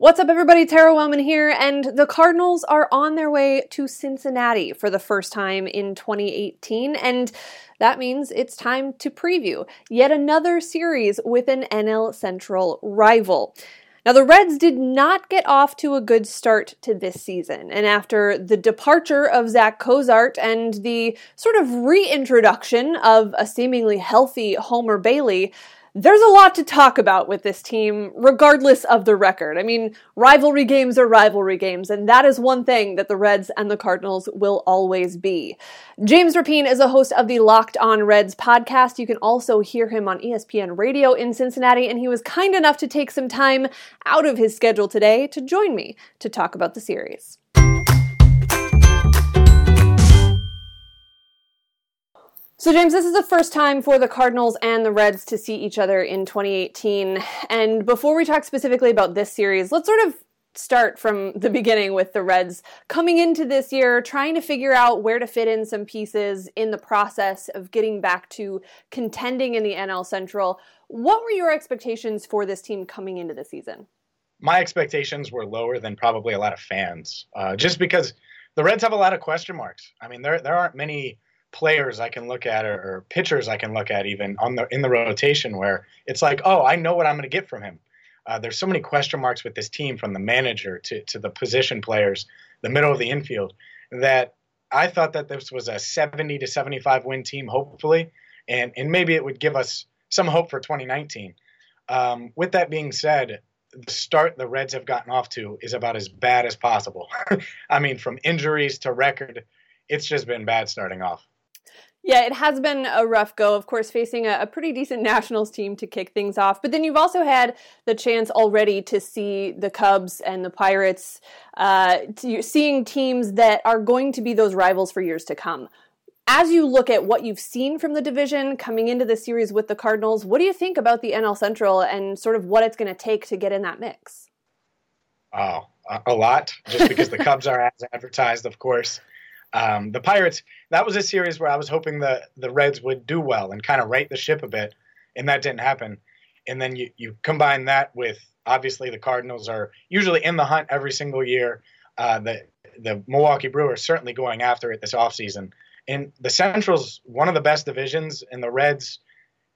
What's up, everybody? Tara Wellman here, and the Cardinals are on their way to Cincinnati for the first time in 2018, and that means it's time to preview yet another series with an NL Central rival. Now, the Reds did not get off to a good start to this season, and after the departure of Zach Cozart and the sort of reintroduction of a seemingly healthy Homer Bailey, there's a lot to talk about with this team, regardless of the record. I mean, rivalry games are rivalry games, and that is one thing that the Reds and the Cardinals will always be. James Rapien is a host of the Locked On Reds podcast. You can also hear him on ESPN Radio in Cincinnati, and he was kind enough to take some time out of his schedule today to join me to talk about the series. So, James, this is the first time for the Cardinals and the Reds to see each other in 2018. And before we talk specifically about this series, let's sort of start from the beginning with the Reds coming into this year, trying to figure out where to fit in some pieces in the process of getting back to contending in the NL Central. What were your expectations for this team coming into the season? My expectations were lower than probably a lot of fans, uh, just because the Reds have a lot of question marks. I mean, there there aren't many players I can look at or, or, pitchers I can look at even on the in the rotation where it's like, oh, I know what I'm going to get from him. Uh, there's so many question marks with this team from the manager to, to the position players, the middle of the infield, that I thought that this was a 70 to 75 win team, hopefully, and and maybe it would give us some hope for 2019. Um, with that being said, the start the Reds have gotten off to is about as bad as possible. I mean, from injuries to record, it's just been bad starting off. Yeah, it has been a rough go, of course, facing a, a, pretty decent Nationals team to kick things off. But then you've also had the chance already to see the Cubs and the Pirates, uh, to, seeing teams that are going to be those rivals for years to come. As you look at what you've seen from the division coming into the series with the Cardinals, what do you think about the NL Central and sort of what it's going to take to get in that mix? Oh, a lot, just because the Cubs are as advertised, of course. Um, the Pirates, that was a series where I was hoping the the Reds would do well and kind of right the ship a bit, and that didn't happen. And then you you combine that with obviously the Cardinals are usually in the hunt every single year. Uh, the the Milwaukee Brewers certainly going after it this offseason. And the Central's one of the best divisions, and the Reds,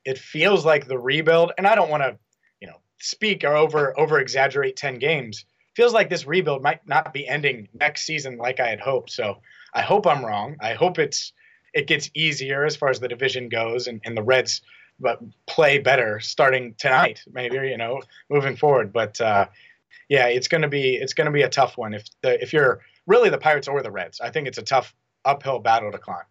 it feels like the rebuild. And I don't want to, you know, speak or over over exaggerate ten games. Feels like this rebuild might not be ending next season like I had hoped. So I hope I'm wrong. I hope it's it gets easier as far as the division goes, and, and the Reds but play better starting tonight, maybe you know moving forward. But uh, yeah, it's gonna be it's gonna be a tough one if the if you're really the Pirates or the Reds. I think it's a tough uphill battle to climb.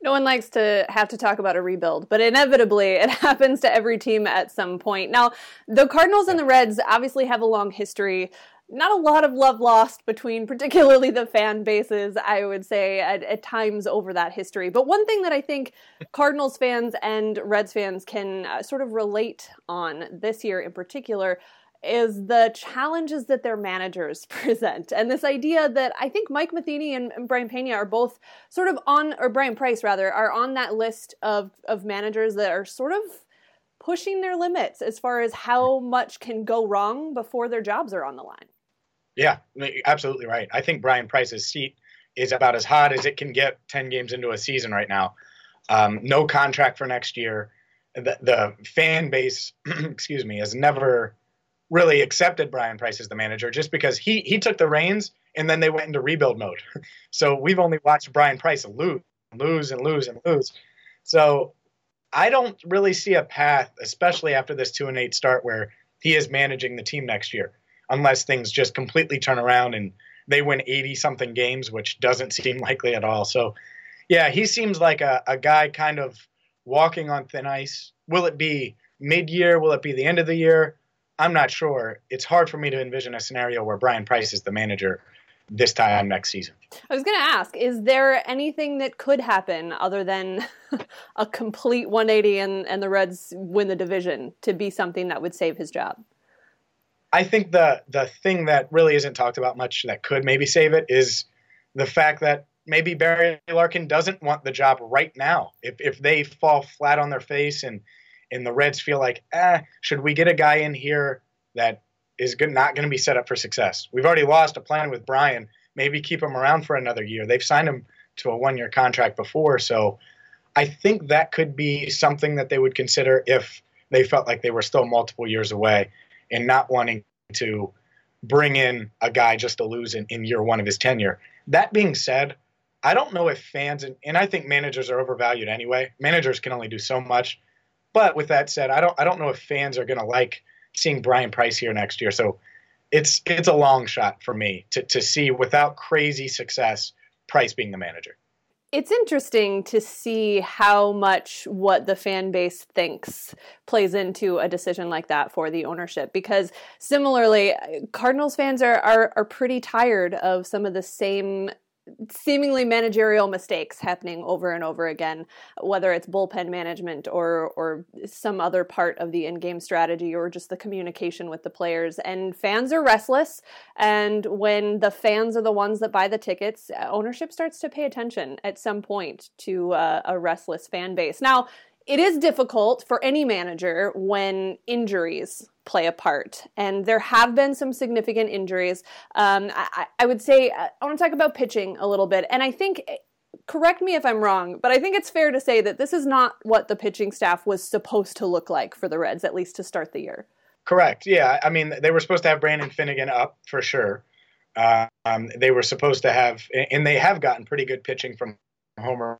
No one likes to have to talk about a rebuild, but inevitably it happens to every team at some point. Now, the Cardinals and the Reds obviously have a long history not a lot of love lost between particularly the fan bases i would say at, at, times over that history. But one thing that i think cardinals fans and reds fans can uh, sort of relate on this year in particular is the challenges that their managers present. And this idea that i think mike matheny and, and brian pena are both sort of on or bryan price rather are on that list of of managers that are sort of pushing their limits as far as how much can go wrong before their jobs are on the line yeah, absolutely right. I think Bryan Price's seat is about as hot as it can get 10 games into a season right now. Um, no contract for next year. The, the fan base, excuse me, has never really accepted Bryan Price as the manager just because he he took the reins and then they went into rebuild mode. so we've only watched Bryan Price lose, lose and lose and lose. So I don't really see a path, especially after this two and eight start, where he is managing the team next year unless things just completely turn around and they win 80 something games, which doesn't seem likely at all. So, yeah, he seems like a, a guy kind of walking on thin ice. Will it be mid year? Will it be the end of the year? I'm not sure. It's hard for me to envision a scenario where Bryan Price is the manager this time next season. I was going to ask, is there anything that could happen other than a complete 180 and, and the Reds win the division to be something that would save his job? I think the the thing that really isn't talked about much that could maybe save it is the fact that maybe Barry Larkin doesn't want the job right now. If if they fall flat on their face and and the Reds feel like, eh, should we get a guy in here that is good, not going to be set up for success. We've already lost a plan with Bryan. Maybe keep him around for another year. They've signed him to a one year contract before. So I think that could be something that they would consider if they felt like they were still multiple years away and not wanting to bring in a guy just to lose in, in year one of his tenure. That being said, I don't know if fans and, and I think managers are overvalued anyway. Managers can only do so much. But with that said, I don't I don't know if fans are going to like seeing Bryan Price here next year. So it's it's a long shot for me to to see without crazy success Price being the manager. It's interesting to see how much what the fan base thinks plays into a decision like that for the ownership. Because similarly, Cardinals fans are, are, are pretty tired of some of the same seemingly managerial mistakes happening over and over again, whether it's bullpen management or or some other part of the in-game strategy or just the communication with the players. And fans are restless, and when the fans are the ones that buy the tickets, ownership starts to pay attention at some point to uh, a restless fan base. Now, it is difficult for any manager when injuries play a part. And there have been some significant injuries. Um, I, I, would say, uh, I want to talk about pitching a little bit. And I think, correct me if I'm wrong, but I think it's fair to say that this is not what the pitching staff was supposed to look like for the Reds, at least to start the year. Correct. Yeah. I mean, they were supposed to have Brandon Finnegan up for sure. Um, they were supposed to have, and they have gotten pretty good pitching from Homer.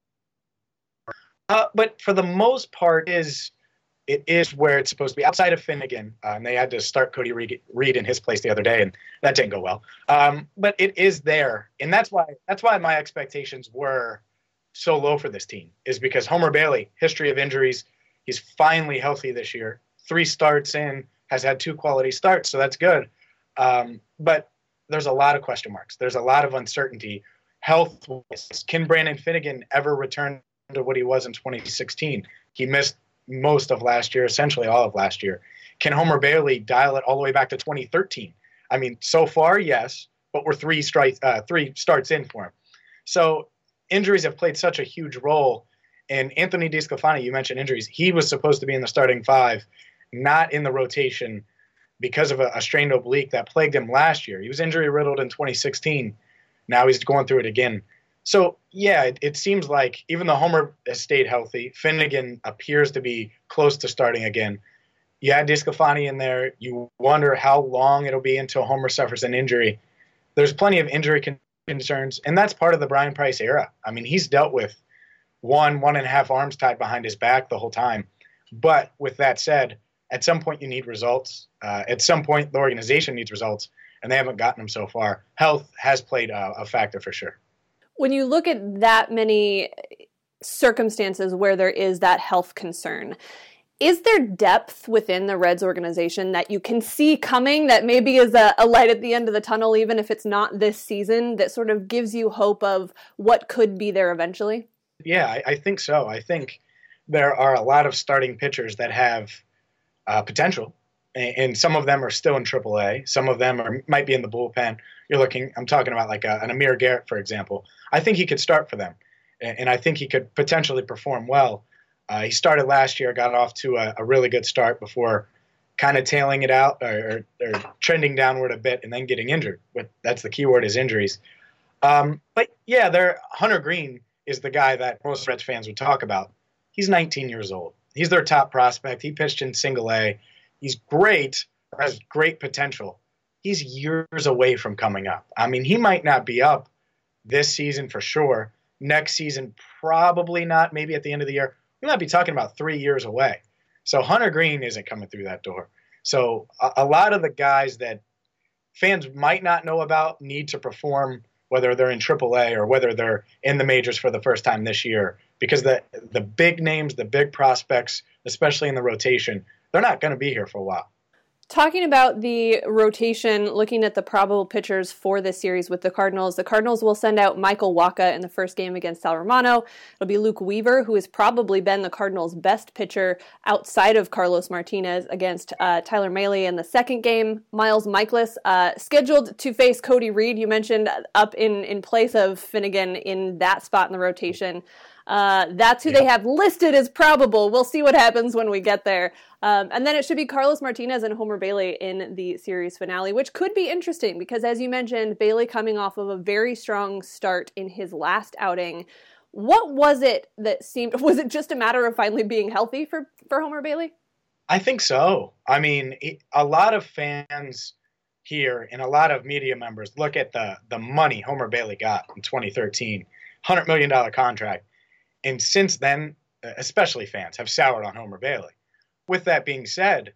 Uh, but for the most part, is it is where it's supposed to be outside of Finnegan. Uh, and they had to start Cody Reed in his place the other day, and that didn't go well. Um, but it is there, and that's why that's why my expectations were so low for this team is because Homer Bailey, history of injuries, he's finally healthy this year. Three starts in, has had two quality starts, so that's good. Um, but there's a lot of question marks. There's a lot of uncertainty. Health can Brandon Finnegan ever return to what he was in 2016? He missed most of last year, essentially all of last year. Can Homer Bailey dial it all the way back to 2013? I mean, so far, yes, but we're three uh, three starts in for him. So injuries have played such a huge role. And Anthony DeSclafani, you mentioned injuries. He was supposed to be in the starting five, not in the rotation because of a, a strained oblique that plagued him last year. He was injury riddled in 2016. Now he's going through it again. So yeah, it, it, seems like even though Homer has stayed healthy, Finnegan appears to be close to starting again. You add DeSclafani in there, you wonder how long it'll be until Homer suffers an injury. There's plenty of injury concerns, and that's part of the Brian Price era. I mean, he's dealt with one, one and a half arms tied behind his back the whole time. But with that said, at some point you need results. Uh, at some point, the organization needs results, and they haven't gotten them so far. Health has played a factor for sure when you look at that many circumstances where there is that health concern, is there depth within the Reds organization that you can see coming that maybe is a, a, light at the end of the tunnel, even if it's not this season, that sort of gives you hope of what could be there eventually? Yeah, I, I think so. I think there are a lot of starting pitchers that have uh, potential, and, some of them are still in AAA. Some of them are might be in the bullpen. You're looking. I'm talking about like a, an Amir Garrett, for example. I think he could start for them, and I think he could potentially perform well. Uh, he started last year, got off to a, a really good start before kind of tailing it out or, or, or, trending downward a bit and then getting injured. But that's the key word is injuries. Um, but yeah, there Hunter Greene is the guy that most Reds fans would talk about. He's 19 years old. He's their top prospect. He pitched in Single A. He's great, has great potential. He's years away from coming up. I mean, he might not be up this season for sure. Next season, probably not. Maybe at the end of the year. We might be talking about three years away. So Hunter Greene isn't coming through that door. So a, a lot of the guys that fans might not know about need to perform, whether they're in AAA or whether they're in the majors for the first time this year, because the the big names, the big prospects, especially in the rotation, they're not going to be here for a while. Talking about the rotation, looking at the probable pitchers for this series with the Cardinals, the Cardinals will send out Michael Wacha in the first game against Sal Romano. It'll be Luke Weaver, who has probably been the Cardinals' best pitcher outside of Carlos Martinez against uh, Tyler Mahle in the second game. Miles Mikolas, uh, scheduled to face Cody Reed, you mentioned up in, in place of Finnegan in that spot in the rotation. Uh, that's who they have listed as probable. We'll see what happens when we get there. Um, and then it should be Carlos Martinez and Homer Bailey in the series finale, which could be interesting because, as you mentioned, Bailey coming off of a very strong start in his last outing. What was it that seemed? Was it just a matter of finally being healthy for for Homer Bailey? I think so. I mean, a lot of fans here and a lot of media members look at the the money Homer Bailey got in 2013, hundred million dollar contract, and since then, especially fans have soured on Homer Bailey. With that being said,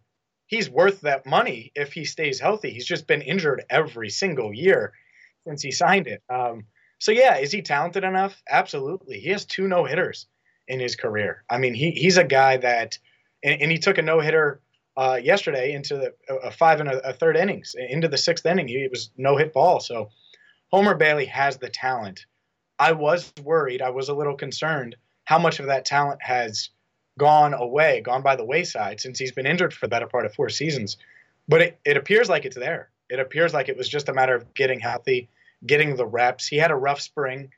he's worth that money if he stays healthy. He's just been injured every single year since he signed it. Um, so yeah, is he talented enough? Absolutely. He has two no hitters in his career. I mean, he he's a guy that, and, and he took a no hitter uh, yesterday into the, a five and a, a, third innings into the sixth inning. He was no hit ball. So Homer Bailey has the talent. I was worried. I was a little concerned how much of that talent has gone away, gone by the wayside since he's been injured for the better part of four seasons. But it, it appears like it's there. It appears like it was just a matter of getting healthy, getting the reps. He had a rough spring,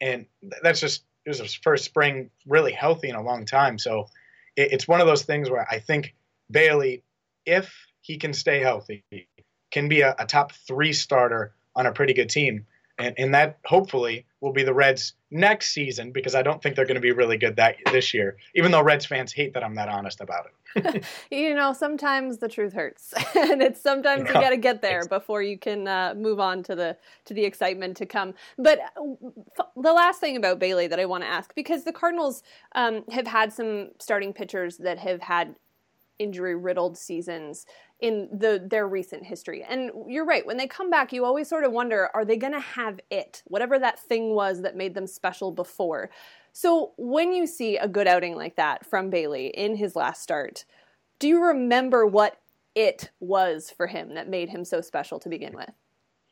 and that's just it was his first spring really healthy in a long time. So it, it's one of those things where I think Bailey, if he can stay healthy, can be a, a top three starter on a pretty good team. And, and that hopefully will be the Reds next season because I don't think they're going to be really good that this year. Even though Reds fans hate that I'm that honest about it. you know, sometimes the truth hurts, and it's sometimes you got to get there before you can uh, move on to the to the excitement to come. But uh, the last thing about Bailey that I want to ask because the Cardinals um, have had some starting pitchers that have had injury riddled seasons in the their recent history. And you're right, when they come back, you always sort of wonder, are they going to have it? Whatever that thing was that made them special before. So, when you see a good outing like that from Bailey in his last start, do you remember what it was for him that made him so special to begin with?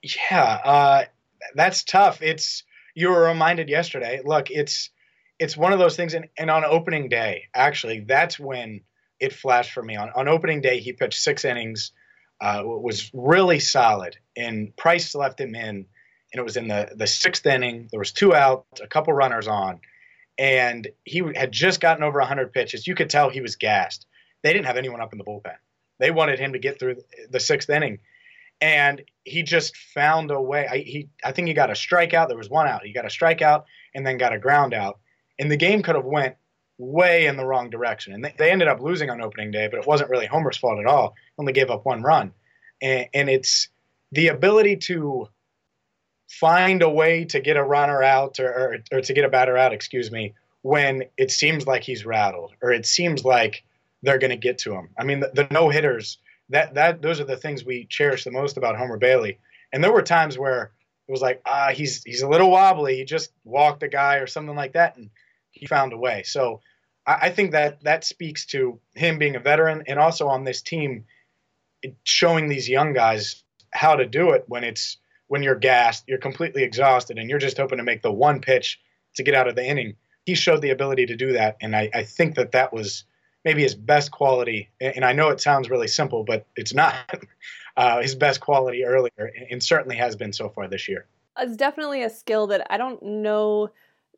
Yeah, uh, that's tough. It's you were reminded yesterday. Look, it's it's one of those things, and, and on opening day, actually, that's when it flashed for me. On, on opening day, he pitched six innings, uh, was really solid, and Price left him in, and it was in the, the sixth inning. There was two out, a couple runners on, and he had just gotten over 100 pitches. You could tell he was gassed. They didn't have anyone up in the bullpen. They wanted him to get through the sixth inning, and he just found a way. I, he, I think he got a strikeout. There was one out. He got a strikeout and then got a ground out, and the game could have went way in the wrong direction. And they, they ended up losing on opening day, but it wasn't really Homer's fault at all. Only gave up one run. And, and it's the ability to find a way to get a runner out or, or, or to get a batter out, excuse me, when it seems like he's rattled or it seems like they're going to get to him. I mean, the, the no hitters, that, that, those are the things we cherish the most about Homer Bailey. And there were times where it was like, ah, he's, he's a little wobbly. He just walked a guy or something like that. And he found a way. So I, I think that that speaks to him being a veteran and also on this team showing these young guys how to do it when it's when you're gassed, you're completely exhausted, and you're just hoping to make the one pitch to get out of the inning. He showed the ability to do that, and I, I think that that was maybe his best quality. And I know it sounds really simple, but it's not uh, his best quality earlier, and certainly has been so far this year. It's definitely a skill that I don't know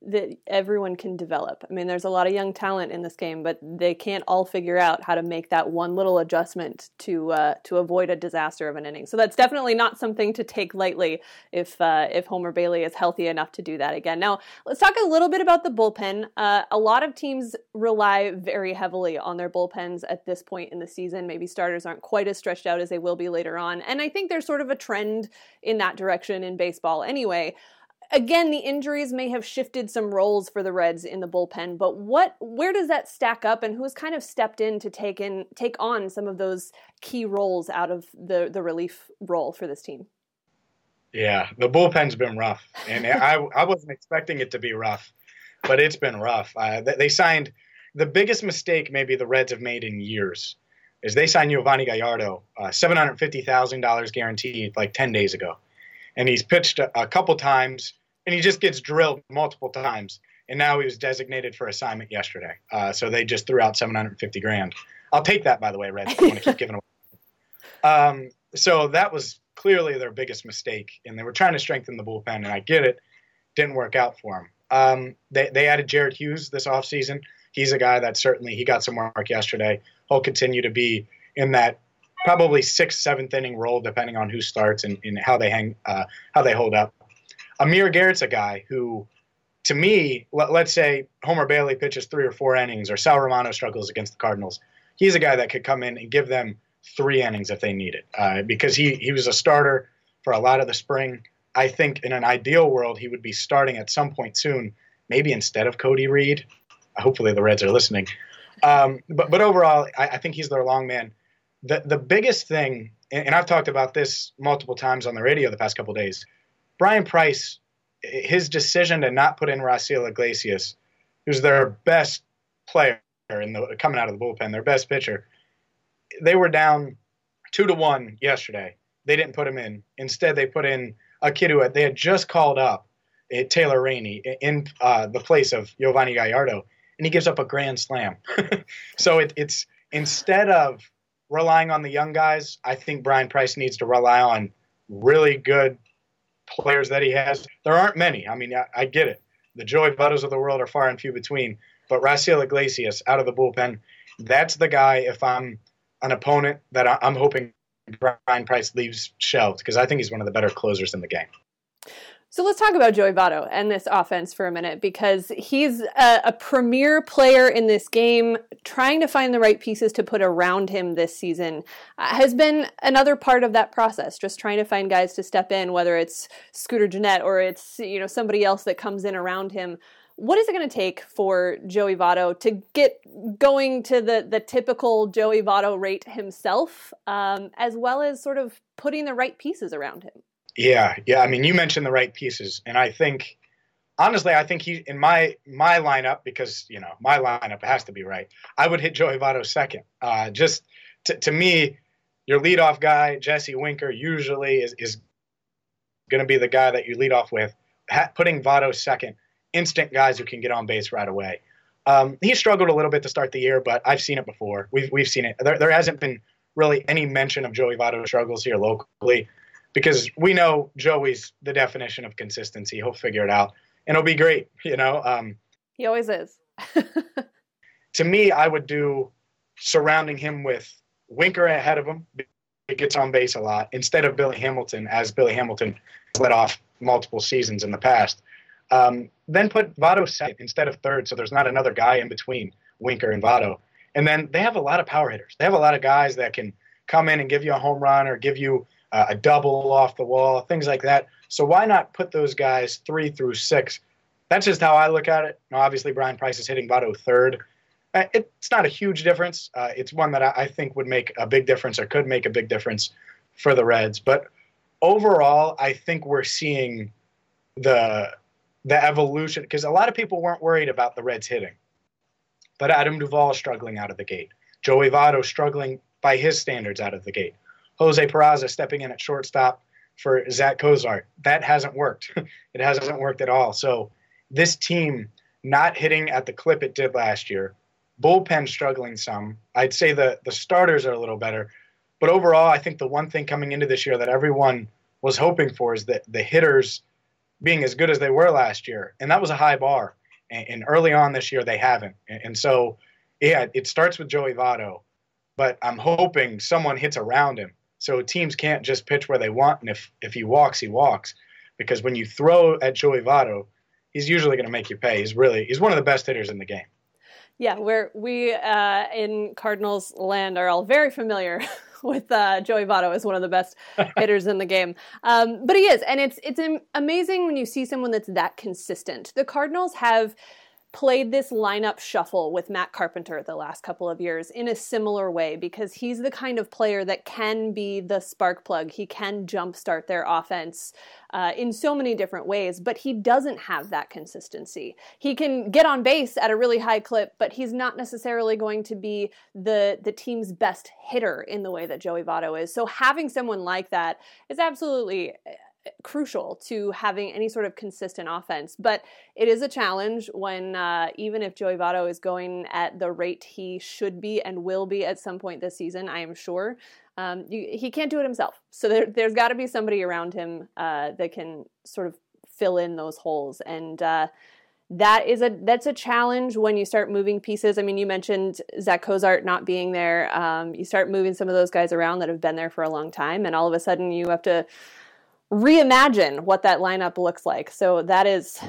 that everyone can develop. I mean, there's a lot of young talent in this game, but they can't all figure out how to make that one little adjustment to uh, to avoid a disaster of an inning. So that's definitely not something to take lightly if uh, if Homer Bailey is healthy enough to do that again. Now, let's talk a little bit about the bullpen. Uh, a lot of teams rely very heavily on their bullpens at this point in the season. Maybe starters aren't quite as stretched out as they will be later on, and I think there's sort of a trend in that direction in baseball anyway again, the injuries may have shifted some roles for the Reds in the bullpen, but what where does that stack up and who's kind of stepped in to take in take on some of those key roles out of the the relief role for this team? Yeah, the bullpen's been rough, and I I wasn't expecting it to be rough, but it's been rough. Uh, they signed the biggest mistake maybe the Reds have made in years is they signed Yovani Gallardo, uh, seven hundred fifty thousand dollars guaranteed, like ten days ago, and he's pitched a, a couple times and he just gets drilled multiple times. And now he was designated for assignment yesterday. Uh, so they just threw out 750 grand. I'll take that, by the way, Red. I want to keep giving away. Um, so that was clearly their biggest mistake, and they were trying to strengthen the bullpen, and I get it. Didn't work out for them. Um, they, they added Jared Hughes this offseason. He's a guy that certainly he got some work yesterday. He'll continue to be in that probably sixth, seventh inning role, depending on who starts and, and how they hang, uh, how they hold up. Amir Garrett's a guy who, to me, let, us say Homer Bailey pitches three or four innings, or Sal Romano struggles against the Cardinals. He's a guy that could come in and give them three innings if they need it, uh, because he he was a starter for a lot of the spring. I think in an ideal world, he would be starting at some point soon, maybe instead of Cody Reed. Hopefully, the Reds are listening. Um, but but overall, I, I, think he's their long man. The the biggest thing, and I've talked about this multiple times on the radio the past couple days. Bryan Price, his decision to not put in Raisel Iglesias, who's their best player in the coming out of the bullpen, their best pitcher. They were down two to one yesterday. They didn't put him in. Instead, they put in a kid who they had just called up, eh, Taylor Rainey, in uh, the place of Yovani Gallardo, and he gives up a grand slam. so it, it's instead of relying on the young guys, I think Bryan Price needs to rely on really good players that he has. There aren't many. I mean, I, I get it. The Joey Vottos of the world are far and few between. But Raisel Iglesias out of the bullpen, that's the guy. If I'm an opponent that I'm hoping Bryan Price leaves shelved because I think he's one of the better closers in the game. So let's talk about Joey Votto and this offense for a minute because he's a, a, premier player in this game. Trying to find the right pieces to put around him this season uh, has been another part of that process. Just trying to find guys to step in, whether it's Scooter Gennett or it's you know somebody else that comes in around him. What is it going to take for Joey Votto to get going to the the typical Joey Votto rate himself, um, as well as sort of putting the right pieces around him? Yeah, yeah. I mean, you mentioned the right pieces, and I think honestly, I think he in my my lineup because you know my lineup has to be right. I would hit Joey Votto second. Uh, just to, to me, your leadoff guy Jesse Winker usually is is going to be the guy that you lead off with. Ha- putting Votto second instant guys who can get on base right away. Um, he struggled a little bit to start the year, but I've seen it before. We've we've seen it. There, there hasn't been really any mention of Joey Votto struggles here locally because we know Joey's the definition of consistency. He'll figure it out, and it'll be great. You know, um, he always is. to me, I would do surrounding him with Winker ahead of him. He gets on base a lot instead of Billy Hamilton, as Billy Hamilton led off multiple seasons in the past. Um, then put Votto second instead of third, so there's not another guy in between Winker and Votto. And then they have a lot of power hitters. They have a lot of guys that can come in and give you a home run or give you uh, a double off the wall, things like that. So why not put those guys three through six? That's just how I look at it. Now, obviously, Bryan Price is hitting Votto third. Uh, it's not a huge difference. Uh, it's one that I think would make a big difference or could make a big difference for the Reds. But overall, I think we're seeing the the evolution because a lot of people weren't worried about the Reds hitting. But Adam Duvall struggling out of the gate. Joey Votto struggling by his standards out of the gate. Jose Peraza stepping in at shortstop for Zach Cozart. That hasn't worked. it hasn't worked at all. So this team not hitting at the clip it did last year, bullpen struggling some. I'd say the the starters are a little better, but overall, I think the one thing coming into this year that everyone was hoping for is that the hitters being as good as they were last year, and that was a high bar. And, and early on this year, they haven't. And, and, so, yeah, it starts with Joey Votto, but I'm hoping someone hits around him so teams can't just pitch where they want, and if if he walks, he walks, because when you throw at Joey Votto, he's usually going to make you pay. He's really he's one of the best hitters in the game. Yeah, where we uh, in Cardinals land are all very familiar with uh, Joey Votto as one of the best hitters in the game. Um, but he is, and it's it's amazing when you see someone that's that consistent. The Cardinals have played this lineup shuffle with Matt Carpenter the last couple of years in a similar way because he's the kind of player that can be the spark plug. He can jumpstart their offense uh, in so many different ways, but he doesn't have that consistency. He can get on base at a really high clip, but he's not necessarily going to be the the team's best hitter in the way that Joey Votto is. So having someone like that is absolutely crucial to having any sort of consistent offense. But it is a challenge when uh, even if Joey Votto is going at the rate he should be and will be at some point this season, I am sure. Um, you, he can't do it himself. So there, has got to be somebody around him uh, that can sort of fill in those holes. And uh, that is a that's a challenge when you start moving pieces. I mean, you mentioned Zach Cozart not being there. Um, you start moving some of those guys around that have been there for a long time, and all of a sudden you have to reimagine what that lineup looks like. So that is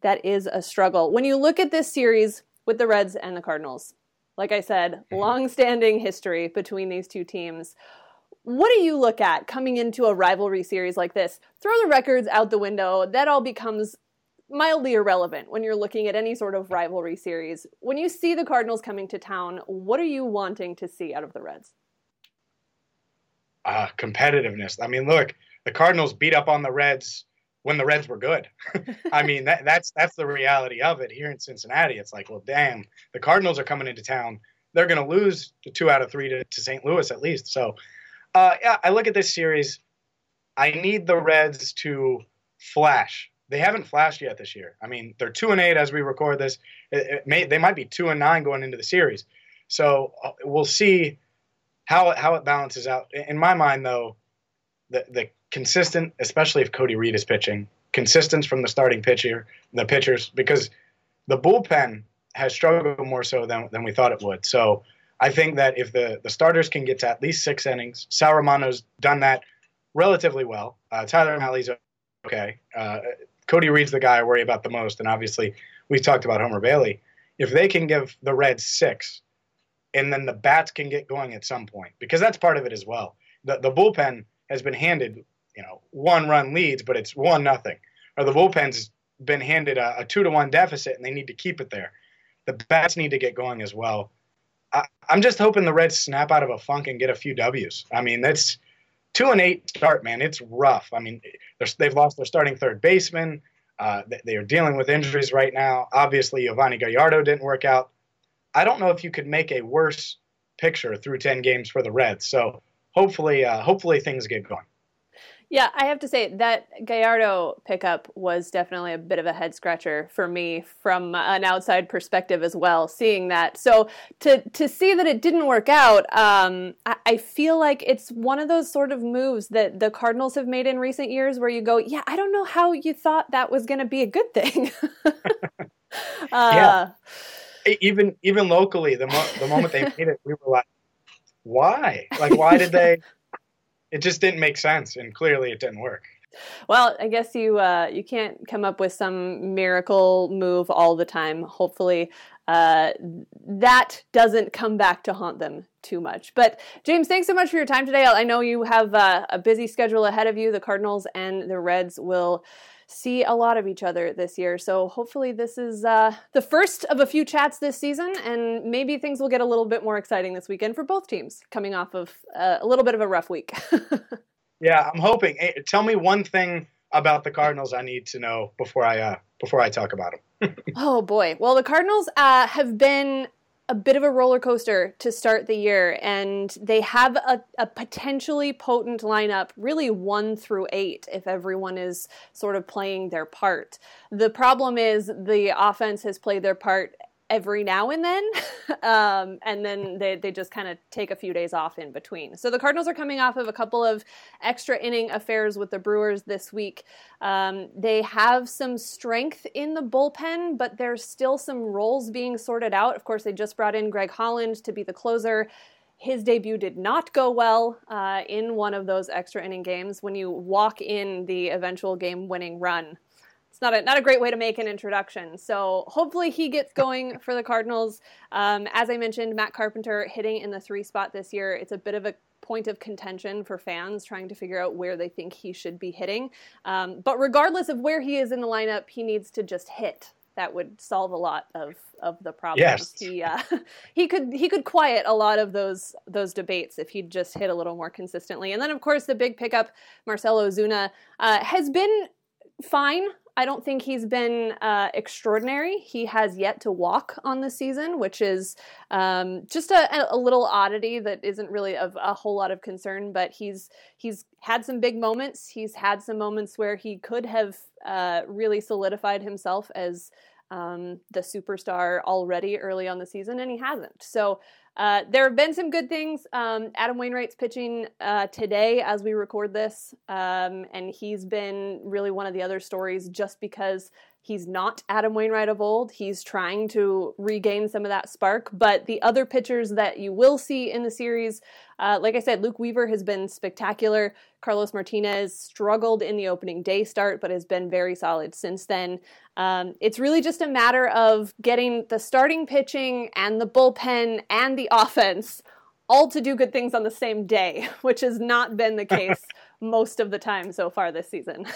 that is a struggle. When you look at this series with the Reds and the Cardinals, like I said, mm-hmm. long-standing history between these two teams. What do you look at coming into a rivalry series like this? Throw the records out the window. That all becomes mildly irrelevant when you're looking at any sort of rivalry series. When you see the Cardinals coming to town, what are you wanting to see out of the Reds? Uh, competitiveness. I mean, look, the Cardinals beat up on the Reds when the Reds were good. I mean, that, that's that's the reality of it here in Cincinnati. It's like, well, damn, the Cardinals are coming into town. They're going to lose two out of three to, to St. Louis at least. So, uh, yeah, I look at this series. I need the Reds to flash they haven't flashed yet this year. I mean, they're two and eight as we record this. It, it may, they might be two and nine going into the series. So uh, we'll see how how it balances out. In my mind, though, the the consistent, especially if Cody Reed is pitching, consistent from the starting pitcher, the pitchers, because the bullpen has struggled more so than than we thought it would. So I think that if the the starters can get to at least six innings, Sal Romano's done that relatively well. Uh, Tyler Mahle's okay. Uh, Cody Reed's the guy I worry about the most, and obviously we've talked about Homer Bailey. If they can give the Reds six, and then the bats can get going at some point, because that's part of it as well. The the bullpen has been handed, you know, one run leads, but it's one nothing. Or the bullpen's been handed a, a two to one deficit, and they need to keep it there. The bats need to get going as well. I, I'm just hoping the Reds snap out of a funk and get a few Ws. I mean, that's two and eight start, man. It's rough. I mean, they've lost their starting third baseman. Uh, they are dealing with injuries right now. Obviously, Yovani Gallardo didn't work out. I don't know if you could make a worse picture through 10 games for the Reds. So hopefully, uh, hopefully things get going. Yeah, I have to say that Gallardo pickup was definitely a bit of a head scratcher for me from an outside perspective as well. Seeing that, so to to see that it didn't work out, um, I, I, feel like it's one of those sort of moves that the Cardinals have made in recent years, where you go, yeah, I don't know how you thought that was going to be a good thing. uh, yeah, even even locally, the mo- the moment they made it, we were like, why? Like, why did they? It just didn't make sense, and clearly it didn't work. Well, I guess you uh, you can't come up with some miracle move all the time. Hopefully, uh, that doesn't come back to haunt them too much. But James, thanks so much for your time today. I know you have uh, a busy schedule ahead of you. The Cardinals and the Reds will see a lot of each other this year. So hopefully, this is uh, the first of a few chats this season, and maybe things will get a little bit more exciting this weekend for both teams, coming off of uh, a little bit of a rough week. yeah, I'm hoping. Hey, tell me one thing about the Cardinals I need to know before I uh, before I talk about them. oh boy! Well, the Cardinals uh, have been a bit of a roller coaster to start the year, and they have a, a, potentially potent lineup, really one through eight, if everyone is sort of playing their part. The problem is the offense has played their part every now and then, um, and then they, they just kind of take a few days off in between. So the Cardinals are coming off of a couple of extra inning affairs with the Brewers this week. Um, they have some strength in the bullpen, but there's still some roles being sorted out. Of course, they just brought in Greg Holland to be the closer. His debut did not go well uh, in one of those extra inning games when you walk in the eventual game winning run it's not a not a great way to make an introduction. So hopefully he gets going for the Cardinals. Um, as I mentioned, Matt Carpenter hitting in the three spot this year. It's a bit of a point of contention for fans trying to figure out where they think he should be hitting. Um, but regardless of where he is in the lineup, he needs to just hit. That would solve a lot of, of the problems. Yes. He uh, he could he could quiet a lot of those those debates if he'd just hit a little more consistently. And then of course the big pickup, Marcell Ozuna, uh, has been fine. I don't think he's been uh, extraordinary. He has yet to walk on the season, which is um, just a, a, little oddity that isn't really of a whole lot of concern. But he's he's had some big moments. He's had some moments where he could have uh, really solidified himself as um, the superstar already early on the season, and he hasn't. So uh, there have been some good things. Um, Adam Wainwright's pitching uh, today as we record this, um, and he's been really one of the other stories just because He's not Adam Wainwright of old. He's trying to regain some of that spark. But the other pitchers that you will see in the series, uh, like I said, Luke Weaver has been spectacular. Carlos Martinez struggled in the opening day start, but has been very solid since then. Um, it's really just a matter of getting the starting pitching and the bullpen and the offense all to do good things on the same day, which has not been the case most of the time so far this season.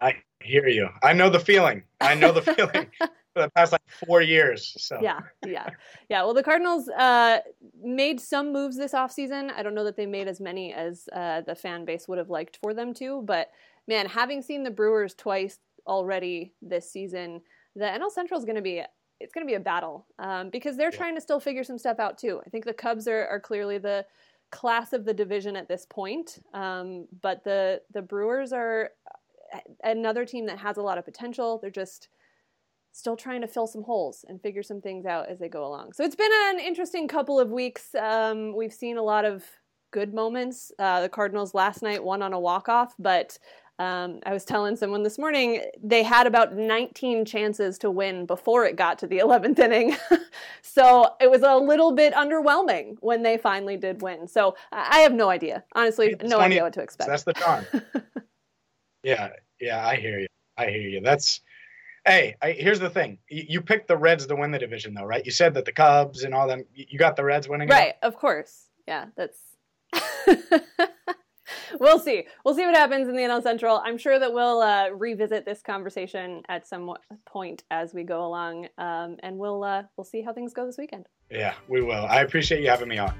I hear you. I know the feeling. I know the feeling for the past like four years. So yeah, yeah, yeah. Well, the Cardinals uh, made some moves this offseason. I don't know that they made as many as uh, the fan base would have liked for them to, but man, having seen the Brewers twice already this season, the NL Central is going to be it's going to be a battle um, because they're yeah. trying to still figure some stuff out too. I think the Cubs are, are clearly the class of the division at this point, um, but the the Brewers are another team that has a lot of potential. They're just still trying to fill some holes and figure some things out as they go along. So it's been an interesting couple of weeks. Um, we've seen a lot of good moments. Uh, the Cardinals last night won on a walk off, but um, I was telling someone this morning they had about 19 chances to win before it got to the 11th inning. so it was a little bit underwhelming when they finally did win. So I have no idea. Honestly, no 20, idea what to expect. So that's the charm. Yeah, yeah, I hear you. I hear you. That's hey. I, here's the thing: you, you, picked the Reds to win the division, though, right? You said that the Cubs and all them. You got the Reds winning, right? Of course. Yeah, that's. we'll see. We'll see what happens in the NL Central. I'm sure that we'll uh, revisit this conversation at some point as we go along, um, and we'll uh, we'll see how things go this weekend. Yeah, we will. I appreciate you having me on.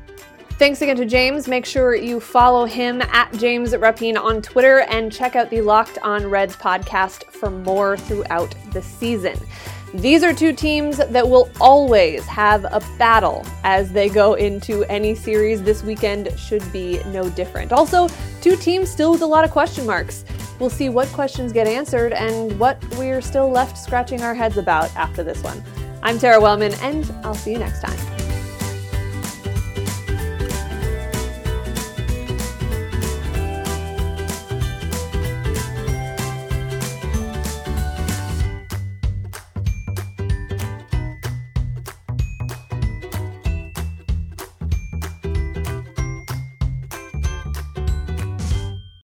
Thanks again to James. Make sure you follow him at James Rapien on Twitter and check out the Locked On Reds podcast for more throughout the season. These are two teams that will always have a battle as they go into any series. This weekend should be no different. Also, two teams still with a lot of question marks. We'll see what questions get answered and what we're still left scratching our heads about after this one. I'm Tara Wellman, and I'll see you next time.